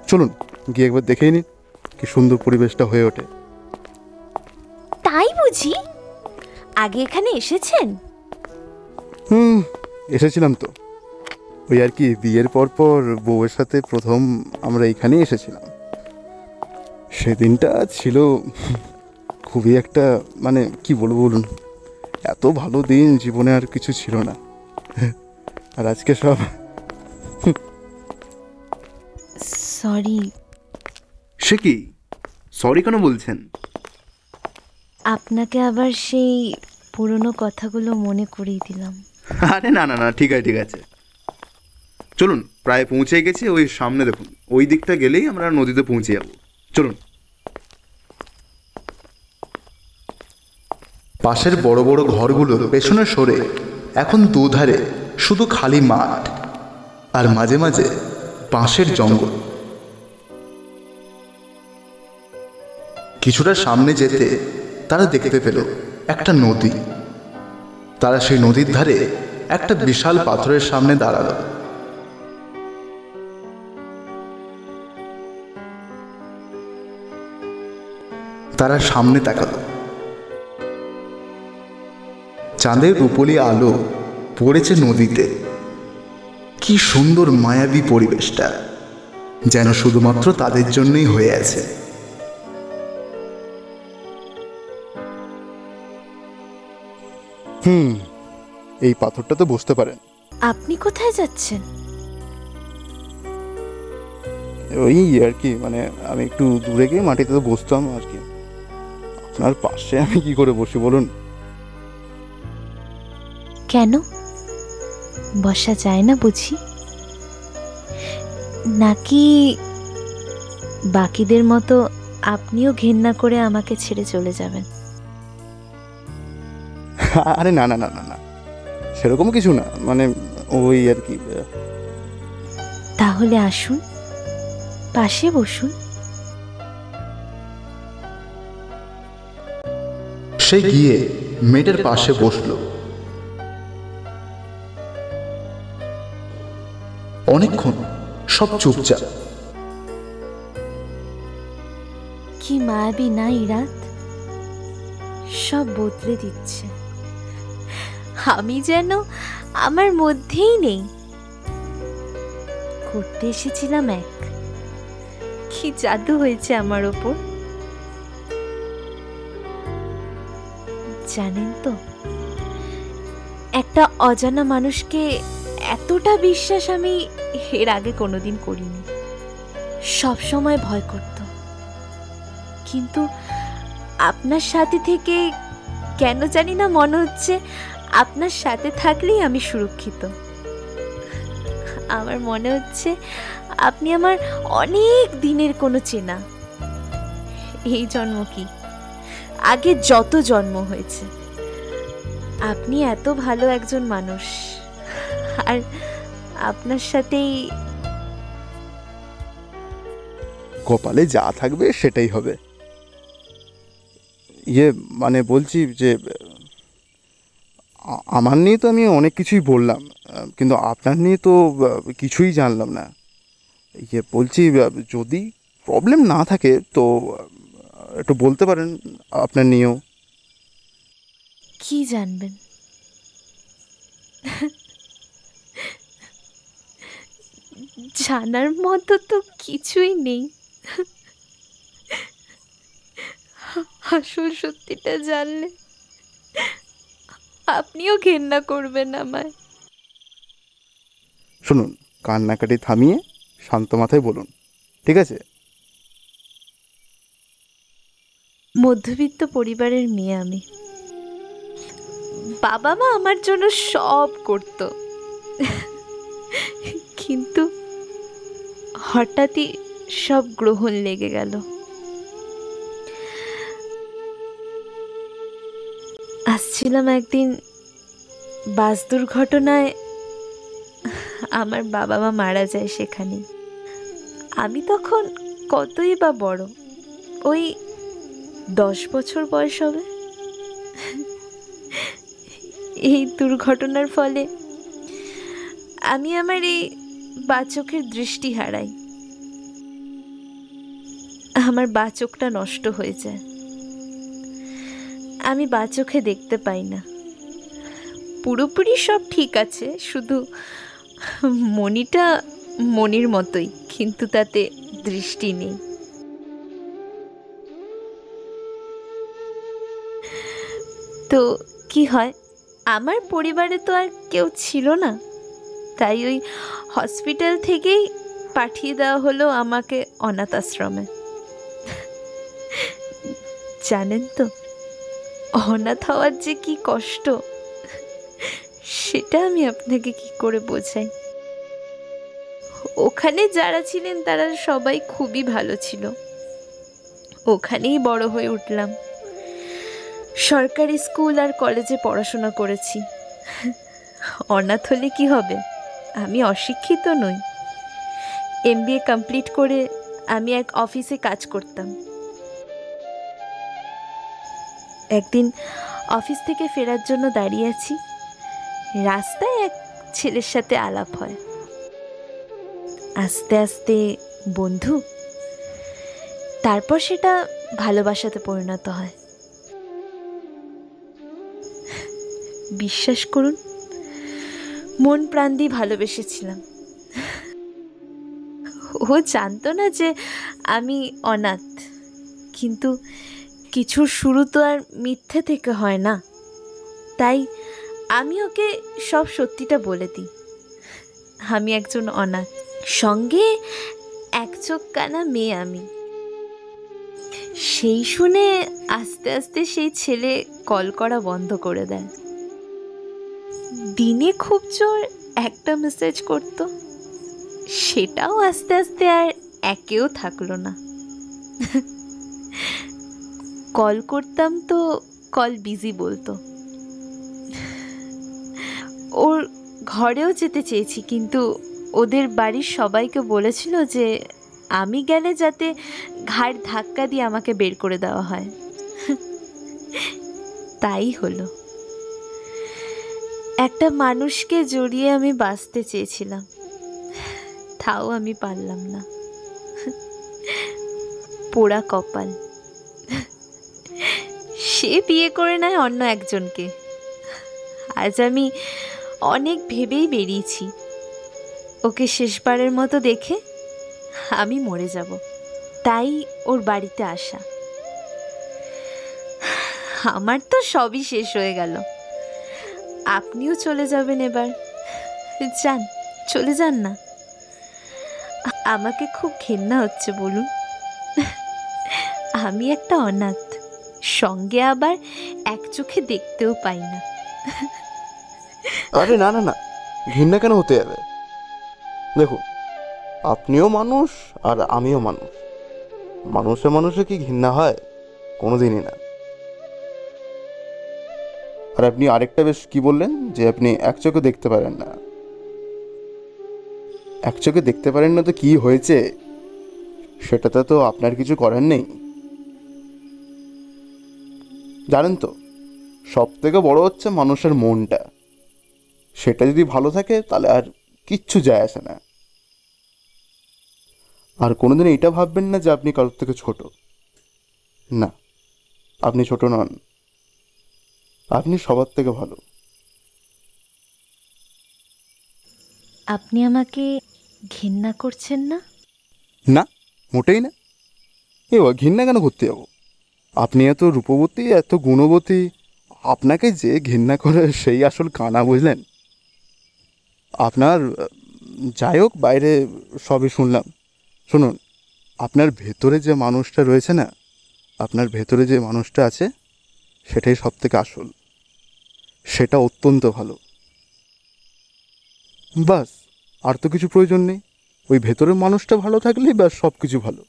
চলুন গিয়ে একবার দেখেই নিন কি সুন্দর পরিবেশটা হয়ে ওঠে। তাই বুঝি? আগে এখানে এসেছেন? হুম এসেছিলাম তো। ওই আর কি বিয়ের পর পর বউয়ের সাথে প্রথম আমরা এখানেই এসেছিলাম। সেদিনটা ছিল খুবই একটা মানে কি বলব বলুন? এত ভালো দিন জীবনে আর কিছু ছিল না। আর আজকে সব সরি। সে কি? সরি কেন বলছেন? আপনাকে আবার সেই পুরনো কথাগুলো মনে করিয়ে দিলাম। আরে না না না ঠিক আছে ঠিক আছে। চলুন প্রায় পৌঁছে গেছি ওই সামনে দেখুন। ওই দিকটা গেলেই আমরা নদীতে পৌঁছে যাব। চলুন। পাশের বড় বড় ঘরগুলোর পেছনে সরে, এখন দুধারে শুধু খালি মাঠ আর মাঝে মাঝে বাঁশের জঙ্গল। কিছুটা সামনে যেতে তারা দেখতে পেল একটা নদী। তারা সেই নদীর ধারে একটা বিশাল পাথরের সামনে দাঁড়াল। তারা সামনে তাকালো। চাঁদের রূপলি আলো পড়েছে নদীতে। কি সুন্দর মায়াবী পরিবেশটা যেন শুধুমাত্র তাদের জন্যই হয়ে আছে। হুম এই পাথরটা তো বসতে পারেন আপনি কোথায় যাচ্ছেন? ওই আর কি মানে আমি একটু দূরে গিয়ে মাটিতে তো বসতাম আর কি। আপনার পাশে আমি কি করে বসি বলুন? কেন? বসা যায় না বুঝি? নাকি বাকিদের মতো আপনিও ঘেন্না করে আমাকে ছেড়ে চলে যাবেন? আরে না না না না না। সেরকম কিছু না। মানে ওই আর কি তাহলে আসুন। পাশে বসুন। সে গিয়ে মেয়েটার পাশে বসল। অনেকক্ষণ সব চুপচাপ। কি মায়াবী না ইরাত? সব বদলে দিচ্ছে। আমি যেন আমার মধ্যেই নেই। করতে এসেছিলাম এক। কি জাদু হয়েছে আমার ওপর? জানেন তো, একটা অজানা মানুষকে এতটা বিশ্বাস আমি এর আগে কোনোদিন করিনি। সব সময় ভয় করতো। কিন্তু আপনার সাথে থেকে কেন জানি না মনে হচ্ছে আপনার সাথে থাকলেই আমি সুরক্ষিত। আমার মনে হচ্ছে আপনি আমার অনেক দিনের কোনো চেনা। এই জন্ম কি? আগে যত জন্ম হয়েছে। আপনি এত ভালো একজন মানুষ। আর আপনার সাথেই কপালে যা থাকবে সেটাই হবে। ইয়ে মানে বলছি যে আমার নিয়ে তো আমি অনেক কিছুই বললাম কিন্তু আপনার নিয়ে তো কিছুই জানলাম না। ইয়ে বলছি যদি প্রবলেম না থাকে তো একটু বলতে পারেন আপনার নিয়েও। কি জানবেন? জানার মতো তো কিছুই নেই। আসল সত্যিটা জানলে আপনিও ঘেন্না করবেন আমায়। শুনুন কান্নাকাটি থামিয়ে শান্ত মাথায় বলুন ঠিক আছে? মধ্যবিত্ত পরিবারের মেয়ে আমি। বাবা মা আমার জন্য সব করত। কিন্তু হঠাৎই সব গ্রহণ লেগে গেল। আসছিলাম একদিন বাস দুর্ঘটনায়। আমার বাবা মা মারা যায় সেখানে। আমি তখন কতই বা বড়, ওই দশ বছর বয়স হবে। এই দুর্ঘটনার ফলে আমি আমার এই বাচকের দৃষ্টি হারাই। আমার বাচকটা নষ্ট হয়ে যায়। আমি বাচোখে দেখতে পাই না। পুরোপুরি সব ঠিক আছে, শুধু মনিটা মনির মতোই, কিন্তু তাতে দৃষ্টি নেই। তো কি হয়, আমার পরিবারে তো আর কেউ ছিল না। তাই ওই হসপিটাল থেকেই পাঠিয়ে দেওয়া হলো আমাকে অনাথ আশ্রমে। জানেন তো, অনাথ হওয়ার যে কি কষ্ট, সেটা আমি আপনাকে কি করে বোঝাই? ওখানে যারা ছিলেন তারা সবাই খুবই ভালো ছিল। ওখানেই বড় হয়ে উঠলাম। সরকারি স্কুল আর কলেজে পড়াশোনা করেছি। অনাথ হলে কি হবে? আমি অশিক্ষিত নই। এমবিএ কমপ্লিট করে আমি এক অফিসে কাজ করতাম। একদিন অফিস থেকে ফেরার জন্য দাঁড়িয়ে আছি। রাস্তায় এক ছেলের সাথে আলাপ হয়। আস্তে আস্তে বন্ধু, তারপর সেটা ভালোবাসাতে পরিণত হয়। বিশ্বাস করুন, মন প্রাণ দিয়ে ভালোবেসেছিলাম। ও জানতো না যে আমি অনাথ, কিন্তু কিছুর শুরু তো আর মিথ্যে থেকে হয় না। তাই আমি ওকে সব সত্যিটা বলে দিই। আমি একজন অনাথ, সঙ্গে এক চোখ কানা মেয়ে আমি। সেই শুনে আস্তে আস্তে সেই ছেলে কল করা বন্ধ করে দেয়। দিনে খুব জোর একটা মেসেজ করতো। সেটাও আস্তে আস্তে আর একেও থাকল না। কল করতাম তো কল বিজি বলতো। ওর ঘরেও যেতে চেয়েছি, কিন্তু ওদের বাড়ির সবাইকে বলেছিল যে আমি গেলে যাতে ঘাড় ধাক্কা দিয়ে আমাকে বের করে দেওয়া হয়। তাই হলো। একটা মানুষকে জড়িয়ে আমি বাঁচতে চেয়েছিলাম। তাও আমি পারলাম না। পোড়া কপাল। সে বিয়ে করে নেয় অন্য একজনকে। আজ আমি অনেক ভেবেই বেরিয়েছি। ওকে শেষবারের মতো দেখে আমি মরে যাব। তাই ওর বাড়িতে আসা। আমার তো সবই শেষ হয়ে গেল। আপনিও চলে যাবেন এবার। যান, চলে যান না। আমাকে খুব ঘেন্না হচ্ছে, বলুন। আমি একটা অনাথ। সঙ্গে আবার এক চোখে দেখতেও পাই না। আরে না না না, ঘৃণা কেন হতে যাবে দেখুন আপনিও মানুষ আর আমিও মানুষ। মানুষে মানুষে কি ঘৃণা হয়? কোনোদিনই না। আর আপনি আরেকটা বেশ কি বললেন? যে আপনি এক চোখে দেখতে পারেন না। এক চোখে দেখতে পারেন না তো কি হয়েছে? সেটাতে তো আপনার কিছু করার নেই। জানেন তো সব থেকে বড় হচ্ছে মানুষের মনটা। সেটা যদি ভালো থাকে তাহলে আর কিচ্ছু যায় আসে না। আর কোনোদিন এটা ভাববেন না যে আপনি কারোর থেকে ছোট। না আপনি ছোট নন। আপনি সবার থেকে ভালো। আপনি আমাকে ঘেন্না করছেন না? না মোটেই না। এ ঘৃণা কেন করতে যাব? আপনি এত রূপবতী, এত গুণবতী, আপনাকে যে ঘৃণা করে সেই আসল কানা, বুঝলেন? আপনার, যাই হোক, বাইরে সবই শুনলাম। শুনুন, আপনার ভেতরে যে মানুষটা রয়েছে না, আপনার ভেতরে যে মানুষটা আছে, সেটাই সব থেকে আসল। সেটা অত্যন্ত ভালো। বাস, আর তো কিছু প্রয়োজন নেই। ওই ভেতরের মানুষটা ভালো থাকলেই ব্যাস সব কিছু ভালো।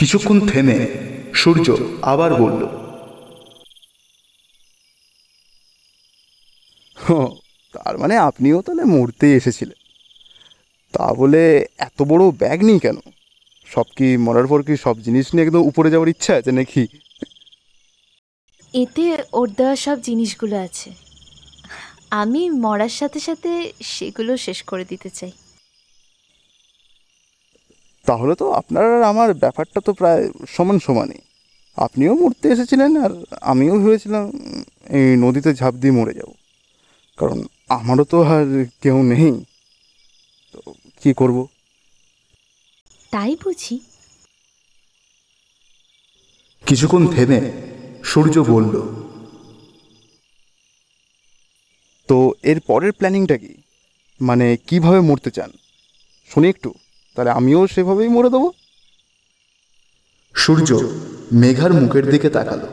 কিছুক্ষণ থেমে সূর্য আবার বলল তার মানে আপনিও তাহলে মরতেই এসেছিলেন। তা বলে এত বড় ব্যাগ নেই কেন? সব কি মরার পর কি সব জিনিস নিয়ে একদম উপরে যাওয়ার ইচ্ছা আছে নাকি? এতে ওর দেওয়া সব জিনিসগুলো আছে। আমি মরার সাথে সাথে সেগুলো শেষ করে দিতে চাই। তাহলে তো আপনার আর আমার ব্যাপারটা তো প্রায় সমান সমানই। আপনিও মরতে এসেছিলেন আর আমিও ভেবেছিলাম এই নদীতে ঝাঁপ দিয়ে মরে যাব। কারণ আমারও তো আর কেউ নেই। তো কী করব? তাই বুঝি। কিছুক্ষণ থেমে সূর্য বলল তো এর পরের প্ল্যানিংটা কি? মানে কীভাবে মরতে চান? শুনি একটু। তাহলে আমিও সেভাবেই মরে দেবো। সূর্য মেঘার মুখের দিকে তাকালো।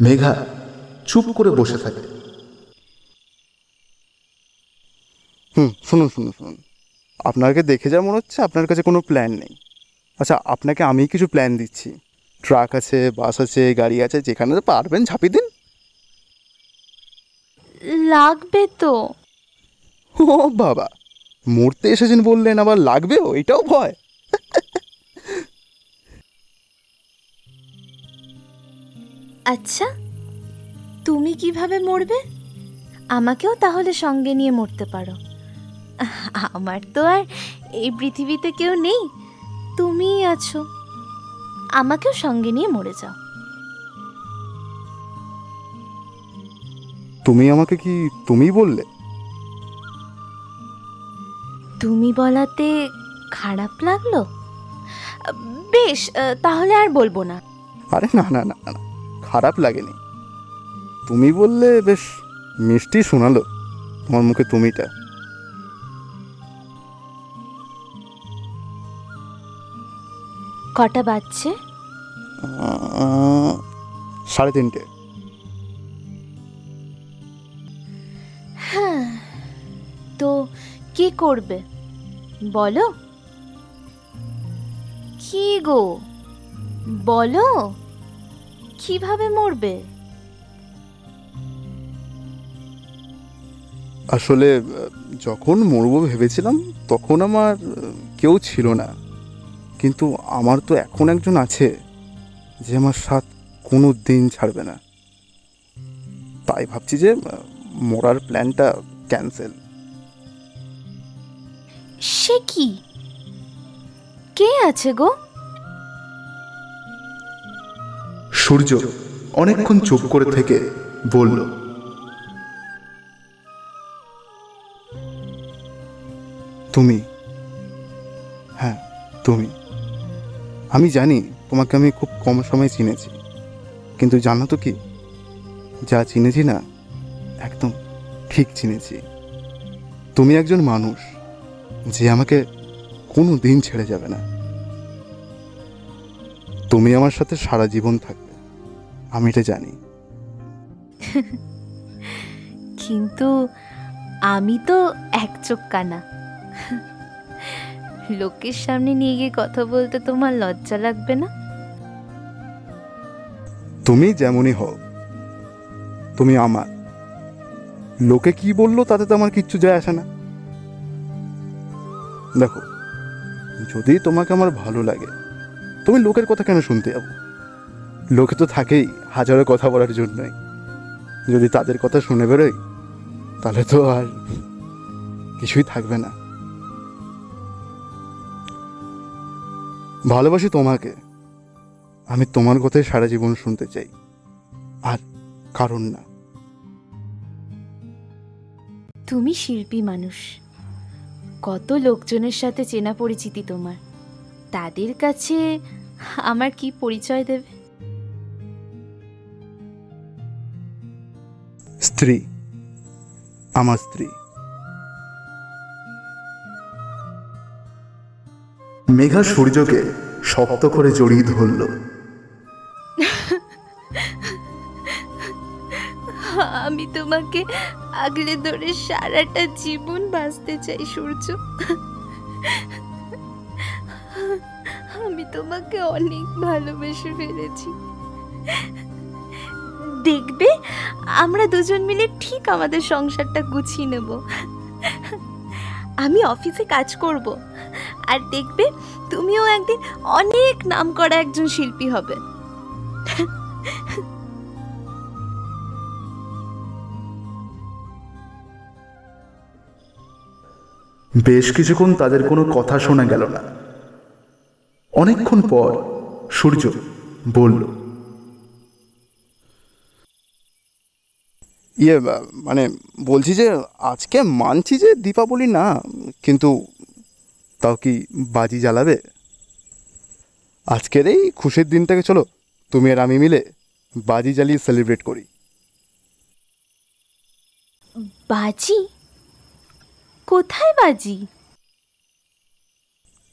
মেঘা চুপ করে বসে থাকে। হুম শুনুন শুনুন শুনুন। আপনাকে দেখে যা মনে হচ্ছে আপনার কাছে কোনো প্ল্যান নেই। আচ্ছা আপনাকে আমি কিছু প্ল্যান দিচ্ছি। ট্রাক আছে বাস আছে গাড়ি আছে যেখানে তো পারবেন ঝাঁপি দিন। লাগবে তো। ও বাবা মরতে এসেছেন বললেন আবার লাগবেও? এটাও ভয়। আচ্ছা তুমি কীভাবে মরবে? আমাকেও তাহলে সঙ্গে নিয়ে মরতে পারো। আমার তো আর এই পৃথিবীতে কেউ নেই তুমিই আছো। আমাকেও সঙ্গে নিয়ে মরে যাও। তুমি আমাকে কি তুমি বললে? তুমি বলাতে খারাপ লাগল? বেশ তাহলে আর বলব না। আরে না না না না খারাপ লাগেনি। তুমি বললে বেশ মিষ্টি শোনালো তোমার মুখে তুমিটা। কটা বাজছে? সাড়ে তিনটে। করবে? বলো। কি গো? বলো। কীভাবে মরবে? আসলে যখন মরবো ভেবেছিলাম, তখন আমার কেউ ছিল না। কিন্তু আমার তো এখন একজন আছে, যে আমার সাথ কোনো দিন ছাড়বে না। তাই ভাবছি যে মরার প্ল্যানটা ক্যান্সেল সে কি? কে আছে গো? সূর্য অনেকক্ষণ চুপ করে থেকে বলল, তুমি হ্যাঁ তুমি। আমি জানি তোমাকে আমি খুব কম সময় চিনেছি, কিন্তু জানো তো কি? যা চিনেছি না, একদম ঠিক চিনেছি। তুমি একজন মানুষ। যে আমাকে কোনো দিন ছেড়ে যাবে না। তুমি আমার সাথে সারা জীবন থাকবে আমি এটা জানি। কিন্তু আমি তো এক চোখ কানা। লোকের সামনে নিয়ে গিয়ে কথা বলতে তোমার লজ্জা লাগবে না? তুমি যেমনই হও তুমি আমার। লোকে কি বলল তাতে তো আমার কিচ্ছু যায় আসে না। দেখো, যদি তোমাকে আমার ভালো লাগে, তুমি লোকের কথা কেন শুনতে যাব? লোকে তো থাকেই হাজারো কথা বলার জন্যই। যদি তাদের কথা শুনে বেরোই, তাহলে তো আর কিছুই থাকবে না। ভালোবাসি তোমাকে। আমি তোমার কথাই সারা জীবন শুনতে চাই, আর কারণ না। তুমি শিল্পী মানুষ। কত লোকজনের সাথে চেনা পরিচিতি তোমার? তাদের কাছে আমার কি পরিচয় দেবে? স্ত্রী আমার স্ত্রী। মেঘা সূর্যকে শক্ত করে জড়িয়ে ধরল। আমি তোমাকে আগলে ধরে সারাটা জীবন বাঁচতে চাই, সূর্য। আমি তোমাকে অনেক ভালোবেসে ফেলেছি। দেখবে, আমরা দুজন মিলে ঠিক আমাদের সংসারটা গুছিয়ে নেব। আমি অফিসে কাজ করব। আর দেখবে, তুমিও একদিন অনেক নাম করা একজন শিল্পী হবে। বেশ কিছুক্ষণ তাদের কোনো কথা শোনা গেল না। অনেকক্ষণ পর সূর্য বলল ইয়ে মানে বলছি যে আজকে মানছি যে দীপাবলি না কিন্তু তাও কি বাজি জ্বালাবে? আজকের এই খুশির দিনটাকে চলো তুমি আর আমি মিলে বাজি জ্বালিয়ে সেলিব্রেট করি। বাজি? কোথায় বাজি?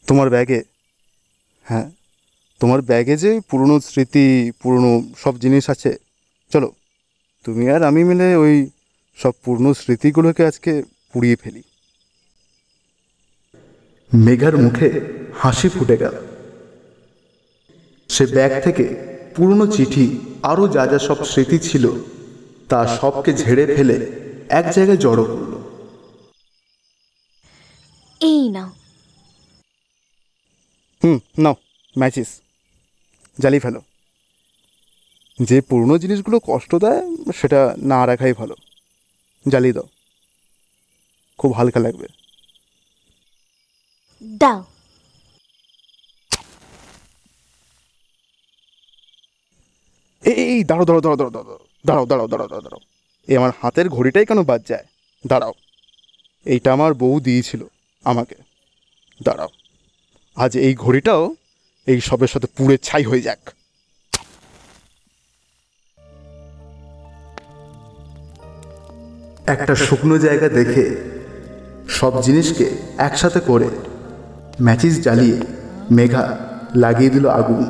তোমার ব্যাগে? হ্যাঁ তোমার ব্যাগে যে পুরনো স্মৃতি, পুরনো সব জিনিস আছে। চলো, তুমি আর আমি মিলে ওই সব পুরনো স্মৃতিগুলোকে আজকে পুড়িয়ে ফেলি। মেঘার মুখে হাসি ফুটে গেল। সে ব্যাগ থেকে পুরনো চিঠি, আরও যা যা সব স্মৃতি ছিল, তা সবকে ঝেড়ে ফেলে এক জায়গায় জড়ো করল। এই নাও। হুম নাও ম্যাচিস জ্বালিয়ে ফেলো। যে পুরনো জিনিসগুলো কষ্ট দেয় সেটা না রাখাই ভালো। জ্বালিয়ে দাও। খুব হালকা লাগবে। দাও। এই দাঁড়ো দাঁড়ো দাঁড়ো দাঁড়ো দাঁড়ো দাঁড়াও দাঁড়াও দাঁড়াও দাঁড়াও দাঁড়াও এই আমার হাতের ঘড়িটাই কেন বাদ যায় দাঁড়াও। এইটা আমার বউ দিয়েছিল। আমাকে। দাঁড়াও। আজ এই ঘড়িটাও এই সবের সাথে পুড়ে ছাই হয়ে যাক। একটা শুকনো জায়গা দেখে সব জিনিসকে একসাথে করে ম্যাচিস জ্বালিয়ে মেঘা লাগিয়ে দিল আগুন।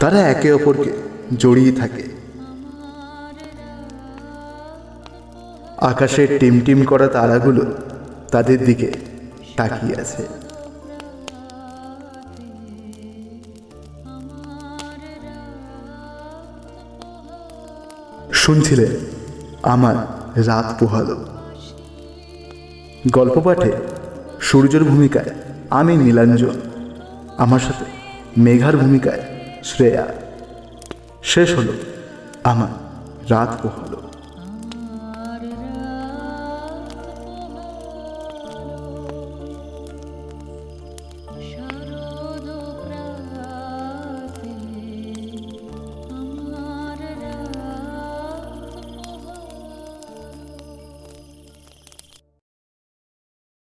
তারা একে অপরকে জড়িয়ে থাকে। আকাশের টিমটিম করা তারাগুলো তাদের দিকে তাকিয়ে আছে। শুনছিলেন আমার রাত পোহালো। গল্প পাঠে সূর্যের ভূমিকায় আমি নীলাঞ্জন, আমার সাথে মেঘার ভূমিকায় শ্রেয়া। শেষ হলো আমার রাত পোহালো।